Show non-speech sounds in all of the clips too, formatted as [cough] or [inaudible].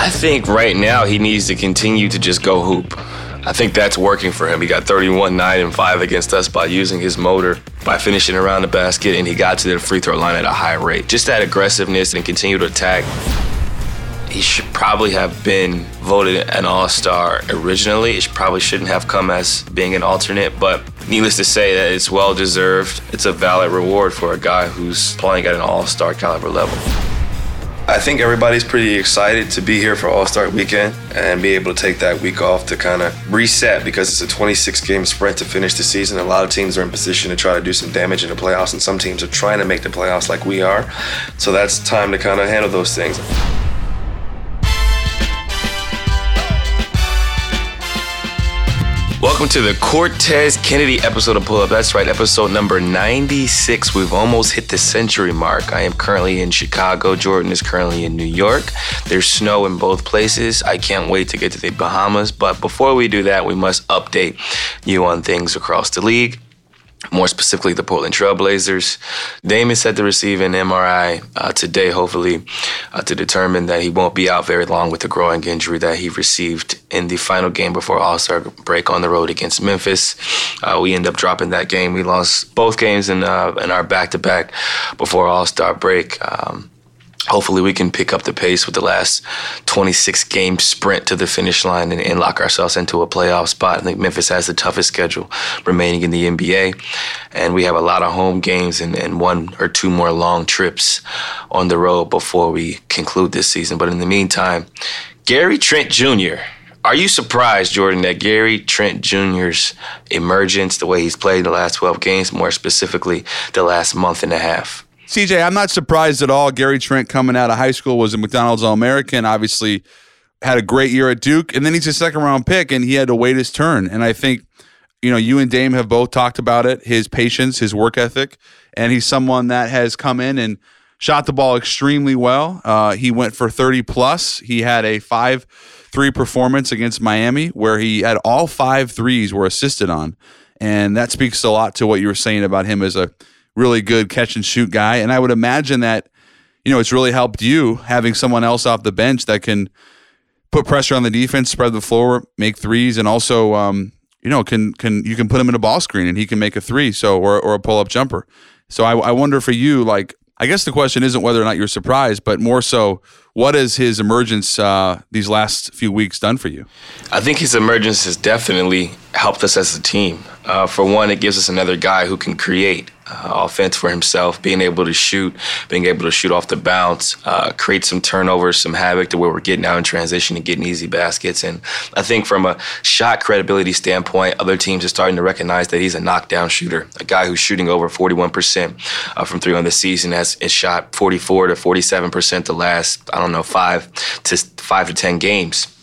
I think right now he needs to continue to just go hoop. I think that's working for him. He got 31, 9, and 5 against us by using his motor, by finishing around the basket, and he got to the free throw line at a high rate. Just that aggressiveness and continue to attack. He should probably have been voted an all star originally. It probably shouldn't have come as being an alternate, but needless to say, that it's well deserved. It's a valid reward for a guy who's playing at an all star caliber level. I think everybody's pretty excited to be here for All Star Weekend and be able to take that week off to kind of reset because it's a 26 game sprint to finish the season. A lot of teams are in position to try to do some damage in the playoffs, and some teams are trying to make the playoffs like we are. So that's time to kind of handle those things. Welcome to the Cortez Kennedy episode of Pull Up. That's right, episode number 96. We've almost hit the century mark. I am currently in Chicago. Jordan is currently in New York. There's snow in both places. I can't wait to get to the Bahamas. But before we do that, we must update you on things across the league more specifically the Portland Trailblazers. Dame is set to receive an MRI uh, today, hopefully, uh, to determine that he won't be out very long with the groin injury that he received in the final game before All Star break on the road against Memphis. Uh, we end up dropping that game. We lost both games in, uh, in our back to back before All Star break. Um, hopefully we can pick up the pace with the last 26 game sprint to the finish line and, and, lock ourselves into a playoff spot. I think Memphis has the toughest schedule remaining in the NBA, and we have a lot of home games and, and one or two more long trips on the road before we conclude this season. But in the meantime, Gary Trent Jr. Are you surprised, Jordan, that Gary Trent Jr.'s emergence, the way he's played the last 12 games, more specifically the last month and a half? CJ, I'm not surprised at all. Gary Trent coming out of high school was a McDonald's All American, obviously had a great year at Duke, and then he's a second round pick and he had to wait his turn. And I think, you know, you and Dame have both talked about it his patience, his work ethic, and he's someone that has come in and shot the ball extremely well. Uh, he went for 30 plus. He had a 5 3 performance against Miami where he had all five threes were assisted on. And that speaks a lot to what you were saying about him as a really good catch and shoot guy. And I would imagine that, you know, it's really helped you having someone else off the bench that can put pressure on the defense, spread the floor, make threes, and also, um, you know, can can you can put him in a ball screen and he can make a three, so or or a pull up jumper. So I, I wonder for you, like, I guess the question isn't whether or not you're surprised, but more so, what has his emergence uh, these last few weeks done for you? I think his emergence has definitely helped us as a team. Uh, for one, it gives us another guy who can create uh, offense for himself, being able to shoot, being able to shoot off the bounce, uh, create some turnovers, some havoc to where we're getting out in transition and getting easy baskets. And I think from a shot credibility standpoint, other teams are starting to recognize that he's a knockdown shooter, a guy who's shooting over 41% uh, from three on the season, has, shot 44 to 47% the last, I don't know, five to five to 10 games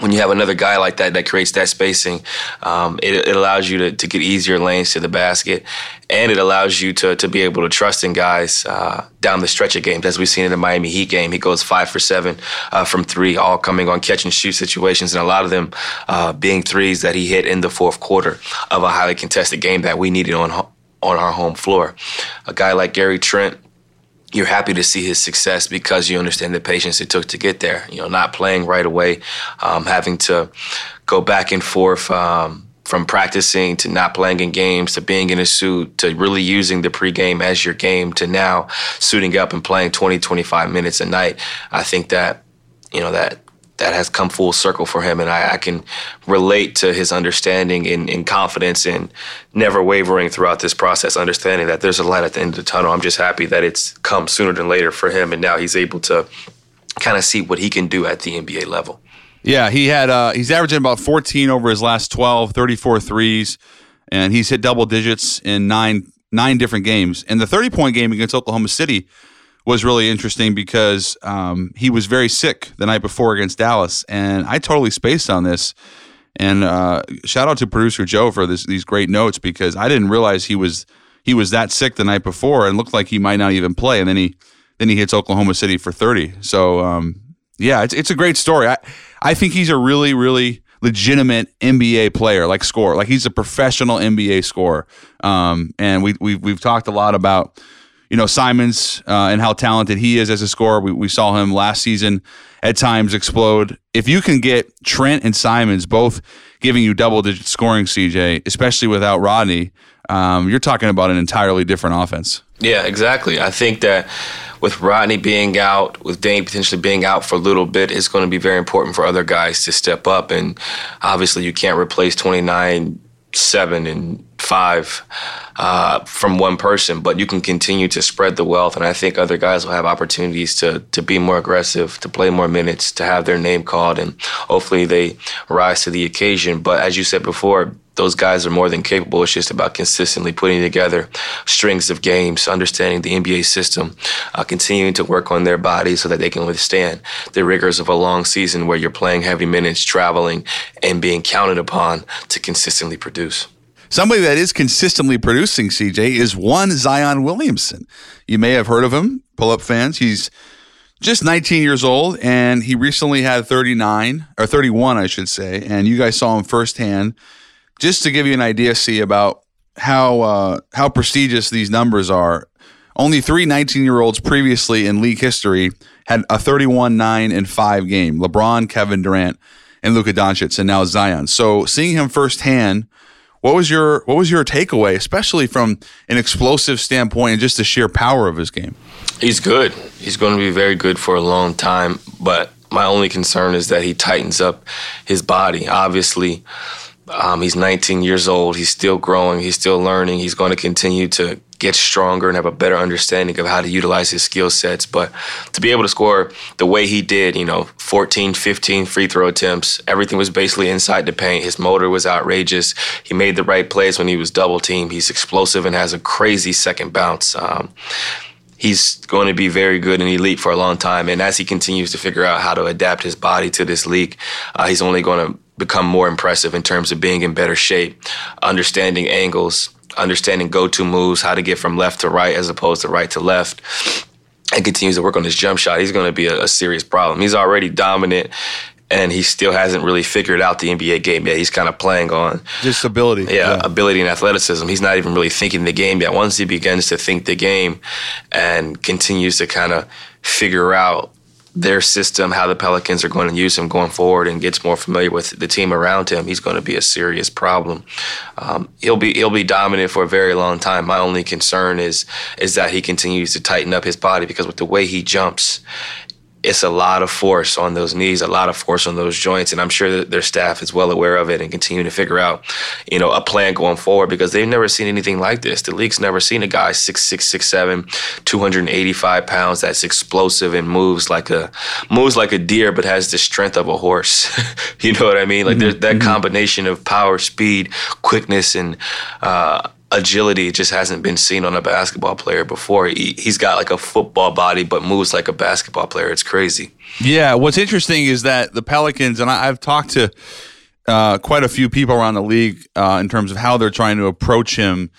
when you have another guy like that that creates that spacing, um, it, it, allows you to, to get easier lanes to the basket, and it allows you to, to be able to trust in guys uh, down the stretch of games. As we've seen in the Miami Heat game, he goes five for seven uh, from three, all coming on catch and shoot situations, and a lot of them uh, being threes that he hit in the fourth quarter of a highly contested game that we needed on on our home floor. A guy like Gary Trent you're happy to see his success because you understand the patience it took to get there. You know, not playing right away, um, having to go back and forth um, from practicing to not playing in games to being in a suit to really using the pregame as your game to now suiting up and playing 20, 25 minutes a night. I think that, you know, that that has come full circle for him. And I, I can relate to his understanding and, and, confidence and never wavering throughout this process, understanding that there's a light at the end of the tunnel. I'm just happy that it's come sooner than later for him. And now he's able to kind of see what he can do at the NBA level. Yeah, he had uh, he's averaging about 14 over his last 12, 34 threes, and he's hit double digits in nine nine different games. And the 30 point game against Oklahoma City was really interesting because um, he was very sick the night before against Dallas, and I totally spaced on this. And uh, shout out to producer Joe for this, these great notes because I didn't realize he was he was that sick the night before and looked like he might not even play. And then he then he hits Oklahoma City for thirty. So um, yeah, it's it's a great story. I I think he's a really really legitimate NBA player, like score, like he's a professional NBA scorer. Um, and we we we've talked a lot about you know Simons uh, and how talented he is as a scorer. We, we saw him last season at times explode. If you can get Trent and Simons both giving you double digit scoring, CJ, especially without Rodney, um, you're talking about an entirely different offense. Yeah, exactly. I think that with Rodney being out, with Dame potentially being out for a little bit, it's going to be very important for other guys to step up. And obviously, you can't replace 29 seven and five uh, from one person, but you can continue to spread the wealth. And I think other guys will have opportunities to to be more aggressive, to play more minutes, to have their name called, and hopefully they rise to the occasion. But as you said before, those guys are more than capable. It's just about consistently putting together strings of games, understanding the NBA system, uh, continuing to work on their bodies so that they can withstand the rigors of a long season where you're playing heavy minutes, traveling, and being counted upon to consistently produce. Somebody that is consistently producing, CJ, is one Zion Williamson. You may have heard of him, pull up fans. He's just 19 years old, and he recently had 39, or 31, I should say. And you guys saw him firsthand just to give you an idea, see about how uh, how prestigious these numbers are. Only three 19 year olds previously in league history had a 31 9 and 5 game LeBron, Kevin Durant, and Luka Doncic, and now Zion. So seeing him firsthand, what was your what was your takeaway, especially from an explosive standpoint and just the sheer power of his game? He's good. He's going to be very good for a long time, but my only concern is that he tightens up his body. Obviously, um, he's 19 years old. He's still growing. He's still learning. He's going to continue to get stronger and have a better understanding of how to utilize his skill sets. But to be able to score the way he did, you know, 14, 15 free throw attempts, everything was basically inside the paint. His motor was outrageous. He made the right plays when he was double teamed. He's explosive and has a crazy second bounce. Um, he's going to be very good and elite for a long time. And as he continues to figure out how to adapt his body to this league, uh, he's only going to become more impressive in terms of being in better shape, understanding angles, understanding go-to moves, how to get from left to right as opposed to right to left. And continues to work on his jump shot. He's going to be a, a serious problem. He's already dominant and he still hasn't really figured out the NBA game yet. He's kind of playing on just ability. Yeah, yeah, ability and athleticism. He's not even really thinking the game yet. Once he begins to think the game and continues to kind of figure out their system, how the Pelicans are going to use him going forward, and gets more familiar with the team around him, he's going to be a serious problem. Um, he'll be he'll be dominant for a very long time. My only concern is is that he continues to tighten up his body because with the way he jumps it's a lot of force on those knees, a lot of force on those joints, and I'm sure that their staff is well aware of it and continue to figure out, you know, a plan going forward because they've never seen anything like this. The league's never seen a guy six six six seven, 285 pounds that's explosive and moves like a moves like a deer, but has the strength of a horse. [laughs] you know what I mean? Like mm-hmm. there's that mm-hmm. combination of power, speed, quickness, and uh, agility just hasn't been seen on a basketball player before. He, he's got like a football body, but moves like a basketball player. It's crazy. Yeah. What's interesting is that the Pelicans, and I, have talked to uh, quite a few people around the league uh, in terms of how they're trying to approach him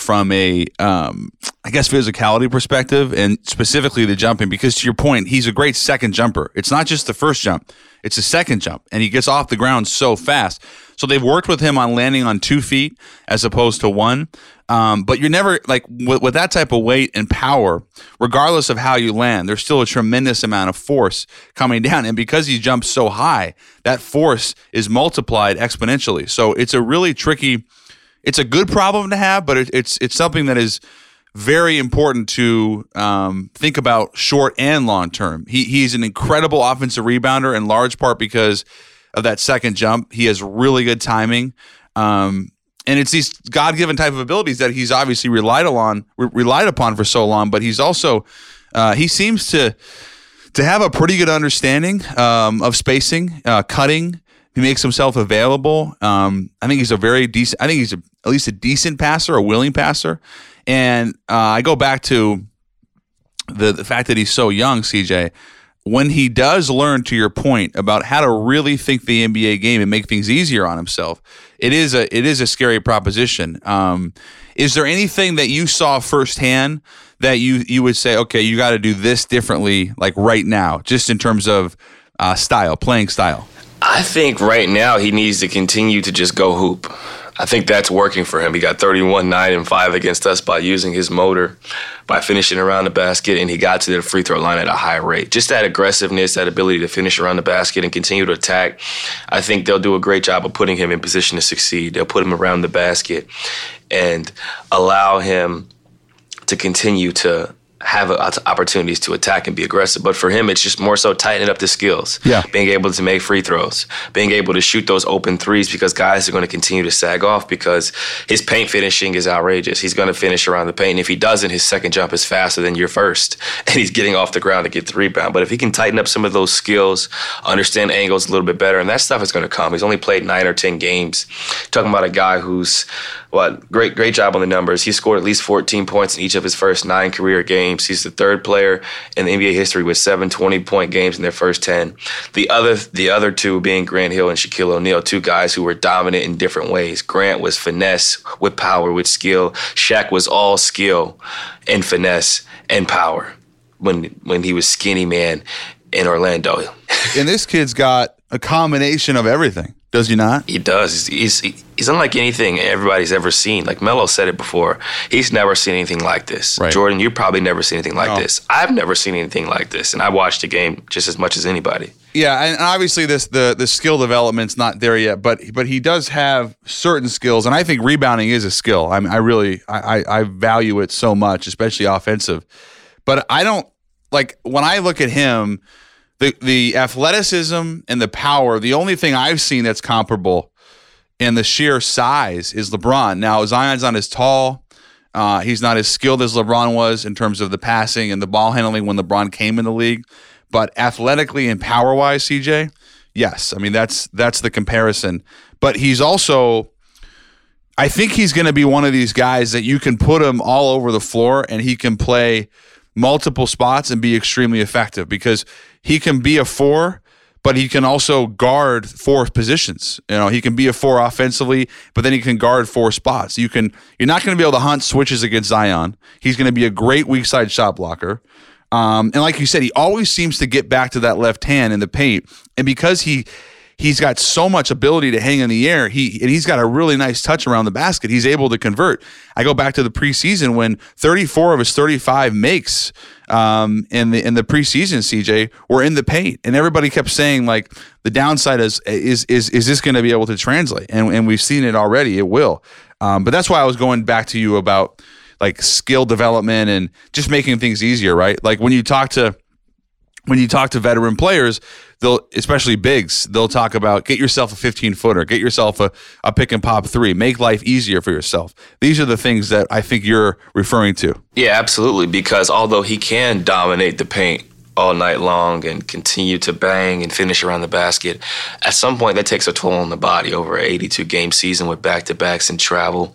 from a, um, I guess, physicality perspective and specifically the jumping. Because to your point, he's a great second jumper. It's not just the first jump, it's the second jump, and he gets off the ground so fast. So they've worked with him on landing on two feet as opposed to one. Um, but you're never like with, with, that type of weight and power, regardless of how you land, there's still a tremendous amount of force coming [laughs] down. And because he jumps so high, that force is multiplied exponentially. So it's a really tricky, it's a good problem to have, but it, it's it's something that is very important to um, think about short and long term. He, he's an incredible offensive rebounder in large part because of that second jump. He has really good timing. Um, and it's these God given type of abilities that he's obviously relied on re- relied upon for so long. But he's also uh, he seems to to have a pretty good understanding um, of spacing, uh, cutting. He makes himself available. Um, I think he's a very decent. I think he's a, at least a decent passer, a willing passer. And uh, I go back to the the fact that he's so young, CJ when he does learn to your point about how to really think the NBA game and make things easier on himself, it is a it is a scary proposition. Um, is there anything that you saw firsthand that you you would say, okay, you got to do this differently, like right now, just in terms of uh, style, playing style? I think right now he needs to continue to just go hoop. I think that's working for him. He got 31, 9, and 5 against us by using his motor, by finishing around the basket, and he got to the free throw line at a high rate. Just that aggressiveness, that ability to finish around the basket and continue to attack. I think they'll do a great job of putting him in position to succeed. They'll put him around the basket and allow him to continue to have opportunities to attack and be aggressive. But for him, it's just more so tightening up the skills. Yeah. Being able to make free throws, being able to shoot those open threes because guys are going to continue to sag off because his paint finishing is outrageous. He's going to finish around the paint. And if he doesn't, his second jump is faster than your first. [laughs] And he's getting off the ground to get the rebound. But if he can tighten up some of those skills, understand angles a little bit better, and that stuff is going to come. He's only played nine or 10 games. Talking about a guy who's, what, great, great job on the numbers. He scored at least 14 points in each of his first nine career games games. He's the third player in NBA history with seven 20 point games in their first 10. The other, the other two being Grant Hill and Shaquille O'Neal, two guys who were dominant in different ways. Grant was finesse with power, with skill. Shaq was all skill and finesse and power when when he was skinny man in Orlando. and this kid's got a combination of everything. Does he not? He does. He's, he's, he's unlike anything everybody's ever seen. Like Melo said it before. He's never seen anything like this. Right. Jordan, you probably never seen anything like No. this. I've never seen anything like this, and I watched the game just as much as anybody. Yeah, and obviously this the the skill development's not there yet, but but he does have certain skills, and I think rebounding is a skill. I mean, I really I I, I value it so much, especially offensive. But I don't like when I look at him, the the athleticism and the power. The only thing I've seen that's comparable in the sheer size is LeBron. Now Zion's not as tall. Uh, he's not as skilled as LeBron was in terms of the passing and the ball handling when LeBron came in the league. But athletically and power wise, CJ, yes. I mean that's that's the comparison. But he's also I think he's going to be one of these guys that you can put him all over the floor and he can play multiple spots and be extremely effective because he can be a four, but he can also guard four positions. You know, he can be a four offensively, but then he can guard four spots. You can you're not going to be able to hunt switches against Zion. He's going to be a great weak side shot blocker. Um, and like you said, he always seems to get back to that left hand in the paint. And because he he's got so much ability to hang in the air. He and he's got a really nice touch around the basket. He's able to convert. I go back to the preseason when 34 of his 35 makes um, in the in the preseason, CJ, were in the paint, and everybody kept saying like the downside is is is is this going to be able to translate? And and we've seen it already. It will. Um, but that's why I was going back to you about like skill development and just making things easier, right? Like when you talk to when you talk to veteran players, especially bigs, they'll talk about get yourself a 15 footer, get yourself a, a pick and pop three, make life easier for yourself. These are the things that I think you're referring to. Yeah, absolutely. Because although he can dominate the paint all night long and continue to bang and finish around the basket, at some point that takes a toll on the body over an 82 game season with back to backs and travel.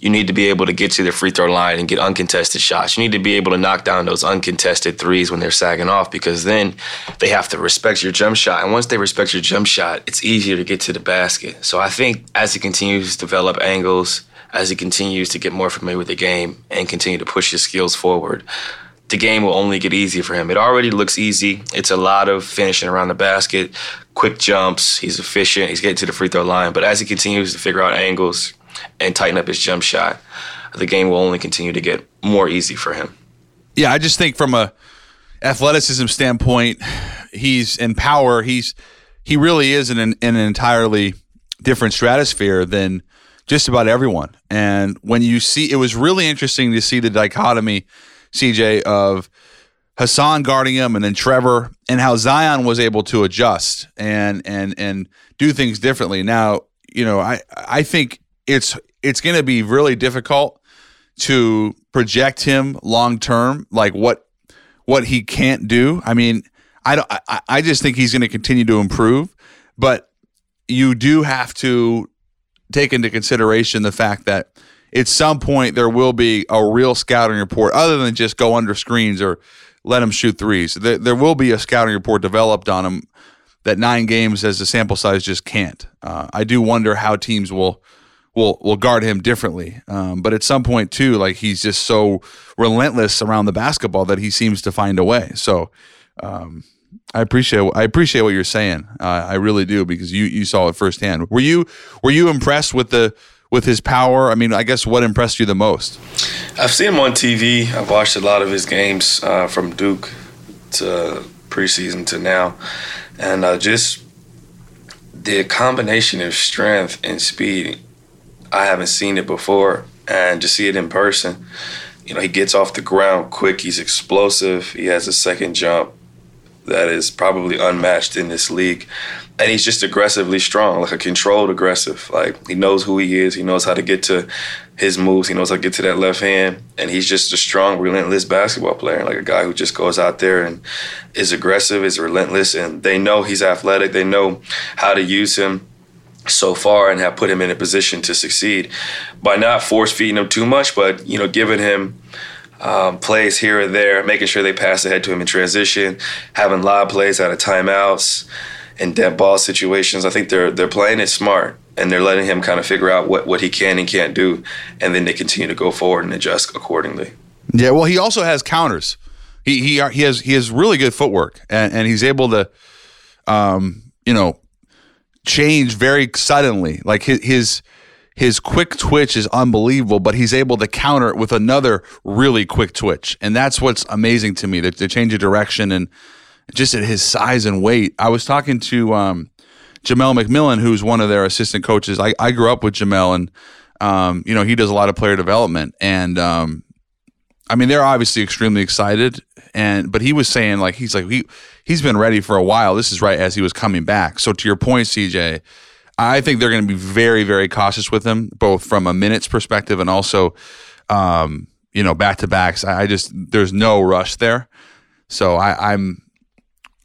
You need to be able to get to the free throw line and get uncontested shots. You need to be able to knock down those uncontested threes when they're sagging off because then they have to respect your jump shot. And once they respect your jump shot, it's easier to get to the basket. So I think as he continues to develop angles, as he continues to get more familiar with the game and continue to push his skills forward, the game will only get easier for him. It already looks easy. It's a lot of finishing around the basket, quick jumps. He's efficient. He's getting to the free throw line. But as he continues to figure out angles and tighten up his jump shot, the game will only continue to get more easy for him. Yeah, I just think from a athleticism standpoint, he's in power. He's he really is in an, in an entirely different stratosphere than just about everyone. And when you see, it was really interesting to see the dichotomy, CJ, of Hassan guarding him and then Trevor, and how Zion was able to adjust and and and do things differently. Now, you know, I I think it's it's going to be really difficult to project him long term, like what what he can't do. I mean, I don't. I, I just think he's going to continue to improve, but you do have to take into consideration the fact that at some point there will be a real scouting report, other than just go under screens or let him shoot threes. There, there will be a scouting report developed on him that nine games as a sample size just can't. Uh, I do wonder how teams will will will guard him differently. Um, but at some point too, like he's just so relentless around the basketball that he seems to find a way. So um, I appreciate I appreciate what you're saying. Uh, I really do because you you saw it firsthand. Were you were you impressed with the with his power? I mean, I guess what impressed you the most? I've seen him on TV. I've watched a lot of his games uh, from Duke to preseason to now, and uh, just the combination of strength and speed. I haven't seen it before, and to see it in person, you know, he gets off the ground quick. He's explosive. He has a second jump that is probably unmatched in this league. And he's just aggressively strong, like a controlled aggressive. Like he knows who he is. He knows how to get to his moves. He knows how to get to that left hand. And he's just a strong, relentless basketball player, like a guy who just goes out there and is aggressive, is relentless. And they know he's athletic. They know how to use him so far and have put him in a position to succeed by not force feeding him too much, but you know, giving him um, plays here and there, making sure they pass ahead to him in transition, having live plays out of timeouts and dead ball situations. I think they're they're playing it smart and they're letting him kind of figure out what, what he can and can't do, and then they continue to go forward and adjust accordingly. Yeah, well, he also has counters. He he he has he has really good footwork, and, and he's able to, um, you know, change very suddenly. Like his his his quick twitch is unbelievable, but he's able to counter it with another really quick twitch. And that's what's amazing to me, the, the change of direction and just at his size and weight. I was talking to um, Jamelle McMillan, who's one of their assistant coaches. I, I grew up with Jamelle and, um, you know, he does a lot of player development. And, um, I mean, they're obviously extremely excited. And, but he was saying like, he's like, he, he's been ready for a while. This is right as he was coming back. So to your point, CJ, I think they're going to be very, very cautious with him, both from a minutes perspective and also, um, you know, back to backs. I, just there's no rush there, so I, I'm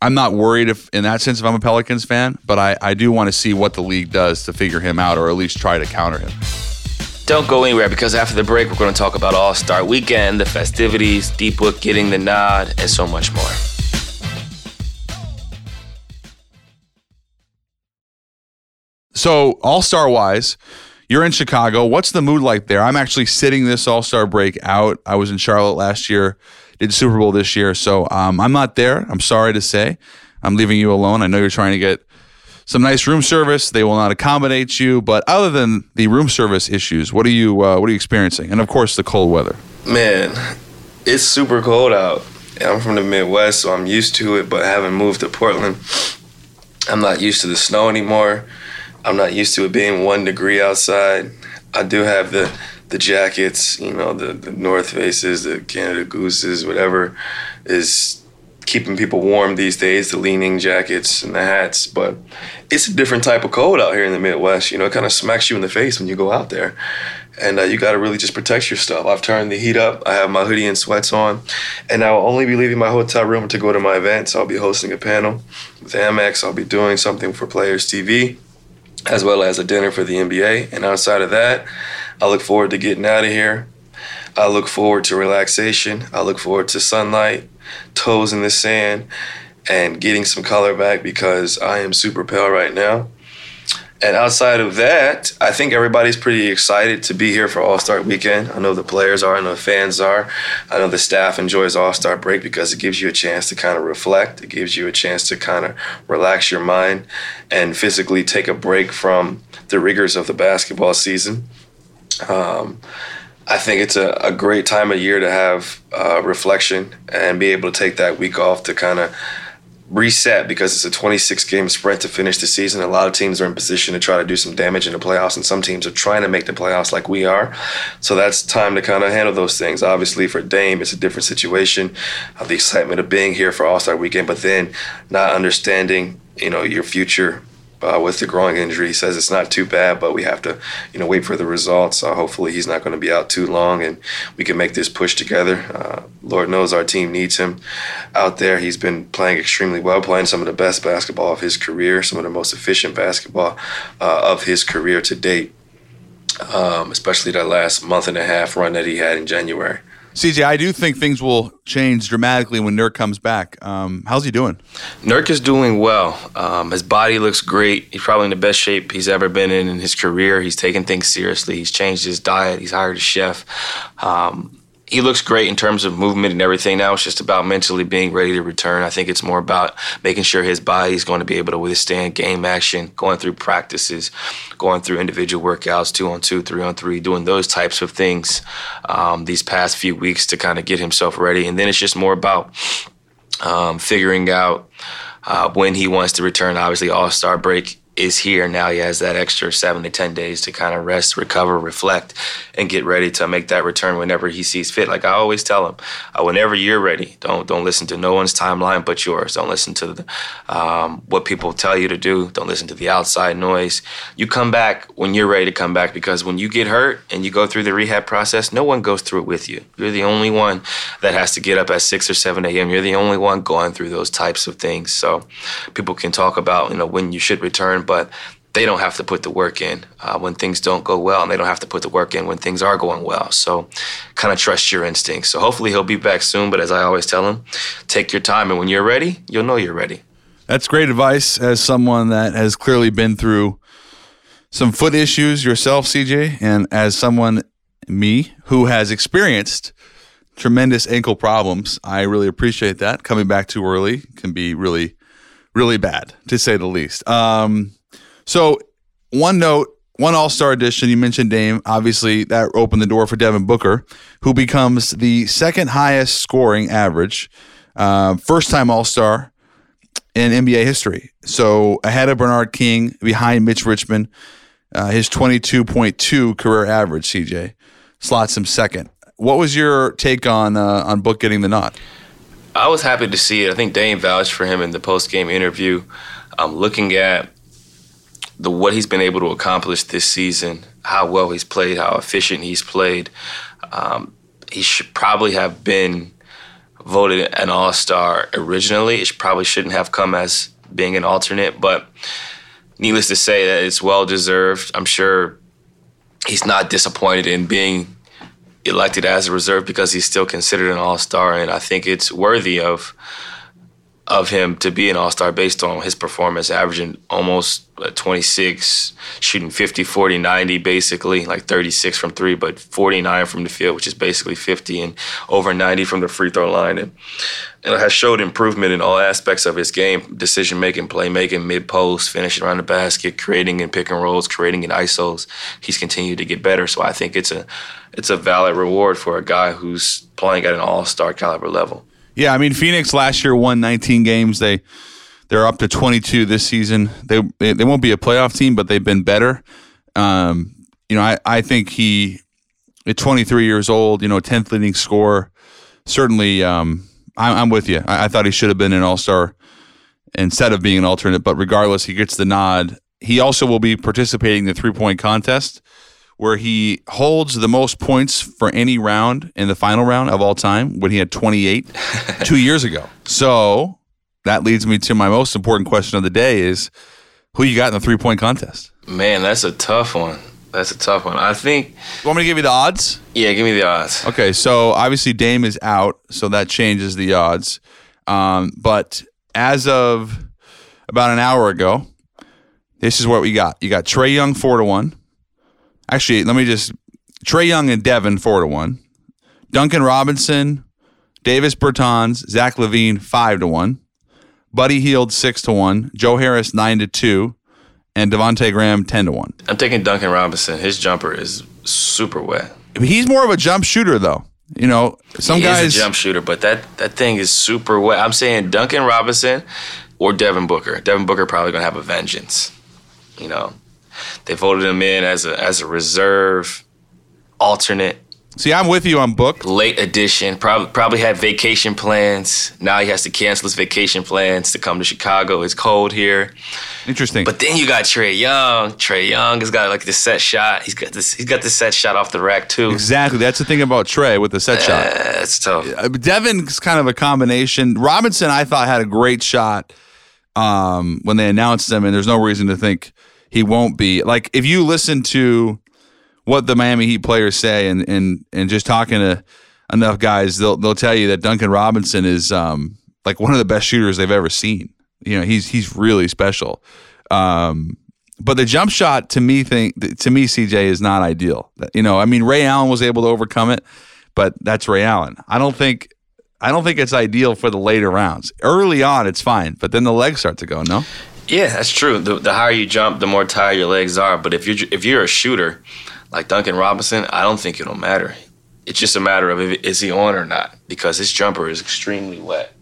I'm not worried if in that sense if I'm a Pelicans fan, but I, I do want to see what the league does to figure him out or at least try to counter him. Don't go anywhere because after the break we're going to talk about All Star Weekend, the festivities, D-Book getting the nod, and so much more. So, All Star wise, you're in Chicago. What's the mood like there? I'm actually sitting this All Star break out. I was in Charlotte last year, did Super Bowl this year, so um, I'm not there. I'm sorry to say, I'm leaving you alone. I know you're trying to get some nice room service. They will not accommodate you, but other than the room service issues, what are you uh, what are you experiencing? And of course, the cold weather. Man, it's super cold out. I'm from the Midwest, so I'm used to it. But having moved to Portland, I'm not used to the snow anymore. I'm not used to it being one degree outside. I do have the the jackets, you know, the, the North Faces, the Canada Gooses, whatever is keeping people warm these days, the leaning jackets and the hats. But it's a different type of cold out here in the Midwest. You know, it kind of smacks you in the face when you go out there. And uh, you got to really just protect your stuff. I've turned the heat up. I have my hoodie and sweats on. And I will only be leaving my hotel room to go to my events. I'll be hosting a panel with Amex. I'll be doing something for Players TV as well as a dinner for the NBA. And outside of that, I look forward to getting out of here. I look forward to relaxation. I look forward to sunlight, toes in the sand, and getting some color back because I am super pale right now. And outside of that, I think everybody's pretty excited to be here for All Star Weekend. I know the players are, I know the fans are. I know the staff enjoys All Star break because it gives you a chance to kind of reflect. It gives you a chance to kind of relax your mind and physically take a break from the rigors of the basketball season. Um, I think it's a, a great time of year to have uh, reflection and be able to take that week off to kind of reset because it's a 26 game sprint to finish the season. A lot of teams are in position to try to do some damage in the playoffs, and some teams are trying to make the playoffs like we are. So that's time to kind of handle those things. Obviously, for Dame, it's a different situation. Uh, the excitement of being here for All Star Weekend, but then not understanding, you know, your future uh, with the groin injury. He says it's not too bad, but we have to, you know, wait for the results. Uh, hopefully, he's not going to be out too long, and we can make this push together. Uh, Lord knows our team needs him out there. He's been playing extremely well, playing some of the best basketball of his career, some of the most efficient basketball uh, of his career to date. Um, especially that last month and a half run that he had in January. CJ, I do think things will change dramatically when Nurk comes back. Um, how's he doing? Nurk is doing well. Um, his body looks great. He's probably in the best shape he's ever been in in his career. He's taking things seriously. He's changed his diet. He's hired a chef. Um, he looks great in terms of movement and everything. Now it's just about mentally being ready to return. I think it's more about making sure his body is going to be able to withstand game action, going through practices, going through individual workouts, two on two, three on three, doing those types of things um, these past few weeks to kind of get himself ready. And then it's just more about um, figuring out uh, when he wants to return. Obviously, All Star break is here now. He has that extra seven to ten days to kind of rest, recover, reflect, and get ready to make that return whenever he sees fit. Like I always tell him, uh, whenever you're ready, don't don't listen to no one's timeline but yours. Don't listen to the, um, what people tell you to do. Don't listen to the outside noise. You come back when you're ready to come back because when you get hurt and you go through the rehab process, no one goes through it with you. You're the only one that has to get up at six or seven a.m. You're the only one going through those types of things. So people can talk about you know when you should return but they don't have to put the work in uh, when things don't go well, and they don't have to put the work in when things are going well. So, kind of trust your instincts. So, hopefully, he'll be back soon. But as I always tell him, take your time, and when you're ready, you'll know you're ready. That's great advice as someone that has clearly been through some foot issues yourself, CJ, and as someone, me, who has experienced tremendous ankle problems. I really appreciate that. Coming back too early can be really really bad to say the least. Um, so one note, one All Star edition. You mentioned Dame. Obviously, that opened the door for Devin Booker, who becomes the second highest scoring average, uh, first time All Star in NBA history. So ahead of Bernard King, behind Mitch Richmond, uh, his 22.2 career average. CJ slots him second. What was your take on uh, on Book getting the nod? I was happy to see it. I think Dame vouched for him in the post game interview. Um, looking at the what he's been able to accomplish this season, how well he's played, how efficient he's played. Um, he should probably have been voted an All Star originally. It probably shouldn't have come as being an alternate, but needless to say that it's well deserved. I'm sure he's not disappointed in being elected as a reserve because he's still considered an all star, and I think it's worthy of of him to be an all star based on his performance, averaging almost uh, 26, shooting 50, 40, 90, basically, like 36 from three, but 49 from the field, which is basically 50, and over 90 from the free throw line. And, and has showed improvement in all aspects of his game decision making, play making, mid post, finishing around the basket, creating in pick and rolls, creating in ISOs. He's continued to get better. So I think it's a it's a valid reward for a guy who's playing at an all star caliber level. Yeah, I mean Phoenix last year won 19 games. They they're up to 22 this season. They they won't be a playoff team, but they've been better. Um, you know, I I think he at 23 years old, you know, 10th leading scorer. Certainly, um, I, I'm with you. I, I thought he should have been an All Star instead of being an alternate. But regardless, he gets the nod. He also will be participating in the three point contest where he holds the most points for any round in the final round of all time when he had 28 [laughs] two years ago. So that leads me to my most important question of the day is who you got in the three point contest? Man, that's a tough one. That's a tough one. I think. You want me to give you the odds? Yeah, give me the odds. Okay, so obviously Dame is out, so that changes the odds. Um, but as of about an hour ago, this is what we got. You got Trae Young four to one. Actually, let me just Trae Young and Devin four to one. Duncan Robinson, Davis Bertans, Zach LaVine five to one. Buddy Hield six to one. Joe Harris nine to two, and Devonte Graham ten to one. I'm taking Duncan Robinson. His jumper is super wet. He's more of a jump shooter though. You know, some he guys jump shooter, but that that thing is super wet. I'm saying Duncan Robinson or Devin Booker. Devin Booker probably gonna have a vengeance. You know, they voted him in as a as a reserve, alternate. See, I'm with you on Book. Late edition. Probably probably had vacation plans. Now he has to cancel his vacation plans to come to Chicago. It's cold here. Interesting. But then you got Trae Young. Trae Young has got like the set shot. He's got this. He's got the set shot off the rack too. Exactly. That's the thing about Trae with the set shot. It's tough. Uh, Devin's kind of a combination. Robinson, I thought had a great shot um, when they announced him, and there's no reason to think he won't be. Like if you listen to what the Miami Heat players say and and and just talking to enough guys, they'll they'll tell you that Duncan Robinson is um like one of the best shooters they've ever seen. You know, he's he's really special. Um but the jump shot to me think to me CJ is not ideal. You know, I mean Ray Allen was able to overcome it, but that's Ray Allen. I don't think I don't think it's ideal for the later rounds. Early on, it's fine, but then the legs start to go. No. Yeah, that's true. The, the higher you jump, the more tired your legs are. But if you're if you're a shooter like Duncan Robinson, I don't think it'll matter. It's just a matter of if, is he on or not because his jumper is extremely wet.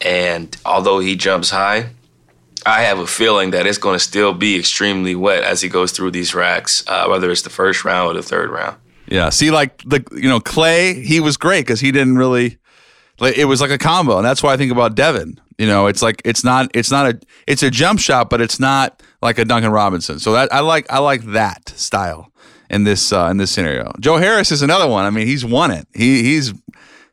And although he jumps high, I have a feeling that it's going to still be extremely wet as he goes through these racks, uh, whether it's the first round or the third round. Yeah. See, like the you know Clay, he was great because he didn't really. It was like a combo, and that's why I think about Devin. You know, it's like it's not it's not a it's a jump shot, but it's not like a Duncan Robinson. So that I like I like that style in this uh, in this scenario. Joe Harris is another one. I mean, he's won it. He he's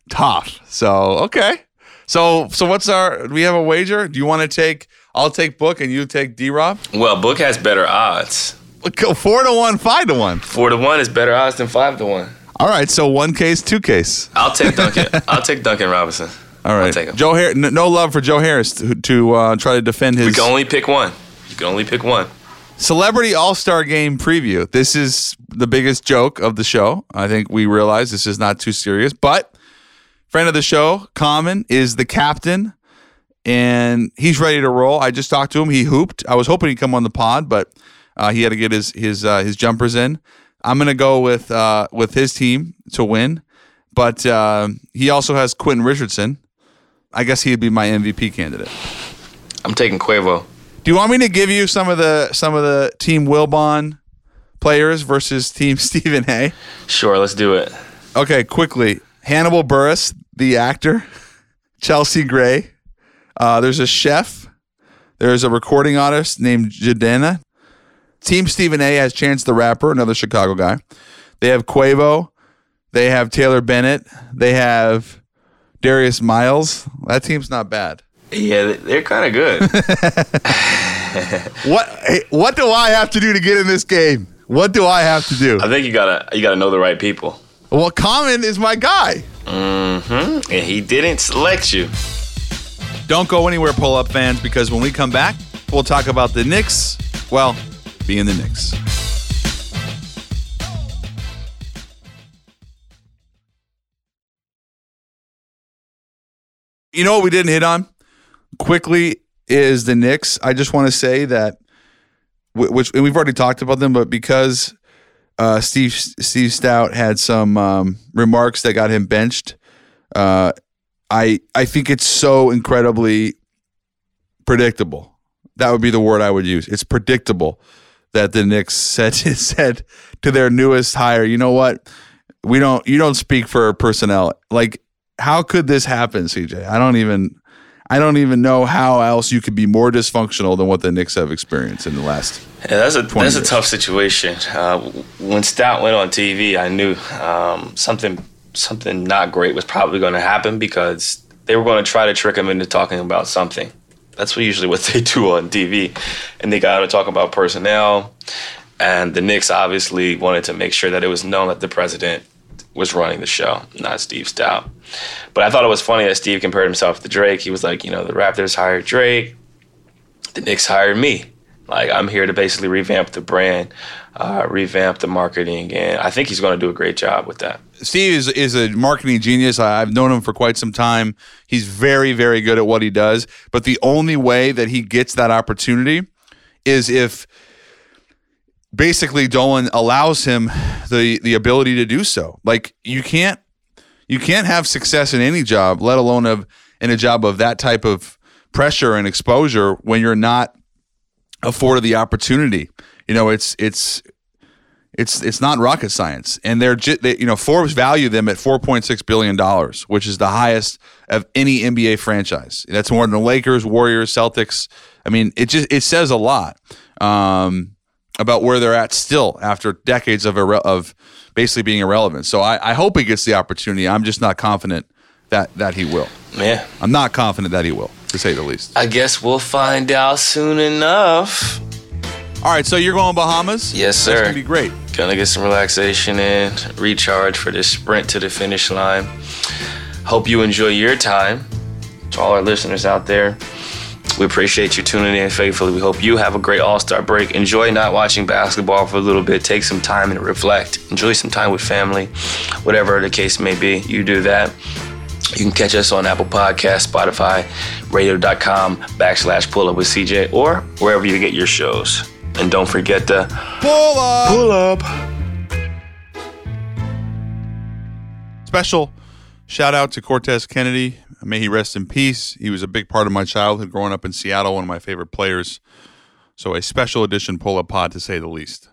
tough. So okay. So so what's our? Do we have a wager? Do you want to take? I'll take Book and you take D Rob. Well, Book has better odds. Go four to one, five to one. Four to one is better odds than five to one. All right, so one case, two case. I'll take Duncan. [laughs] I'll take Duncan Robinson. All right, Joe Harris. No love for Joe Harris to, to uh, try to defend his. We can only pick one. You can only pick one. Celebrity All Star Game preview. This is the biggest joke of the show. I think we realize this is not too serious, but friend of the show, Common, is the captain, and he's ready to roll. I just talked to him. He hooped. I was hoping he'd come on the pod, but uh, he had to get his his uh, his jumpers in. I'm gonna go with uh, with his team to win, but uh, he also has Quentin Richardson. I guess he'd be my MVP candidate. I'm taking Quavo. Do you want me to give you some of the some of the team Wilbon players versus team [laughs] Stephen A? Sure, let's do it. Okay, quickly. Hannibal Buress, the actor. [laughs] Chelsea Gray. Uh, there's a chef. There's a recording artist named Jadena. Team Stephen A has Chance the Rapper, another Chicago guy. They have Quavo. They have Taylor Bennett. They have Darius Miles. That team's not bad. Yeah, they're kind of good. [laughs] [laughs] what hey, what do I have to do to get in this game? What do I have to do? I think you gotta you gotta know the right people. Well, Common is my guy. Mm-hmm. And he didn't select you. Don't go anywhere, pull up fans, because when we come back, we'll talk about the Knicks. Well, being the Knicks. You know what we didn't hit on quickly is the Knicks. I just want to say that, which we've already talked about them, but because uh, Steve Steve Stoute had some um, remarks that got him benched, uh, I I think it's so incredibly predictable. That would be the word I would use. It's predictable that the Knicks [laughs] said said to their newest hire, you know what? We don't you don't speak for personnel. Like how could this happen, CJ? I don't even I don't even know how else you could be more dysfunctional than what the Knicks have experienced in the last. Yeah, that's a that's years. a tough situation. Uh, when Stoute went on TV, I knew um, something something not great was probably going to happen because they were going to try to trick him into talking about something. That's what usually what [laughs] they do on TV, and they got to talk about personnel. And the Knicks obviously wanted to make sure that it was known that the president was running the show, not Steve Stoute. But I thought it was funny that Steve compared himself to Drake. He was like, you know, the Raptors hired Drake, the Knicks hired me. Like I'm here to basically revamp the brand, uh, revamp the marketing, and I think he's going to do a great job with that. Steve is is a marketing genius. I've known him for quite some time. He's very very good at what he does. But the only way that he gets that opportunity is if basically Dolan allows him the the ability to do so. Like you can't you can't have success in any job, let alone of in a job of that type of pressure and exposure when you're not afforded the opportunity. You know, it's it's it's it's not rocket science, and they're they, you know Forbes value them at four point six billion dollars, which is the highest of any NBA franchise. That's more than the Lakers, Warriors, Celtics. I mean, it just it says a lot um, about where they're at still after decades of irre- of basically being irrelevant. So I, I hope he gets the opportunity. I'm just not confident that that he will. Yeah, I'm not confident that he will, to say the least. I guess we'll find out soon enough. All right, so you're going Bahamas? Yes, sir. That's gonna be great. Gonna get some relaxation in, recharge for this sprint to the finish line. Hope you enjoy your time. To all our listeners out there, We appreciate you tuning in faithfully. We hope you have a great All Star break. Enjoy not watching basketball for a little bit. Take some time and reflect. Enjoy some time with family, whatever the case may be. You do that. You can catch us on Apple Podcasts, Spotify, radio.com backslash pull up with CJ, or wherever you get your shows. And don't forget to Pull up. pull up. Special shout out to Cortez Kennedy. May he rest in peace. He was a big part of my childhood growing up in Seattle, one of my favorite players. So a special edition pull up pod to say the least.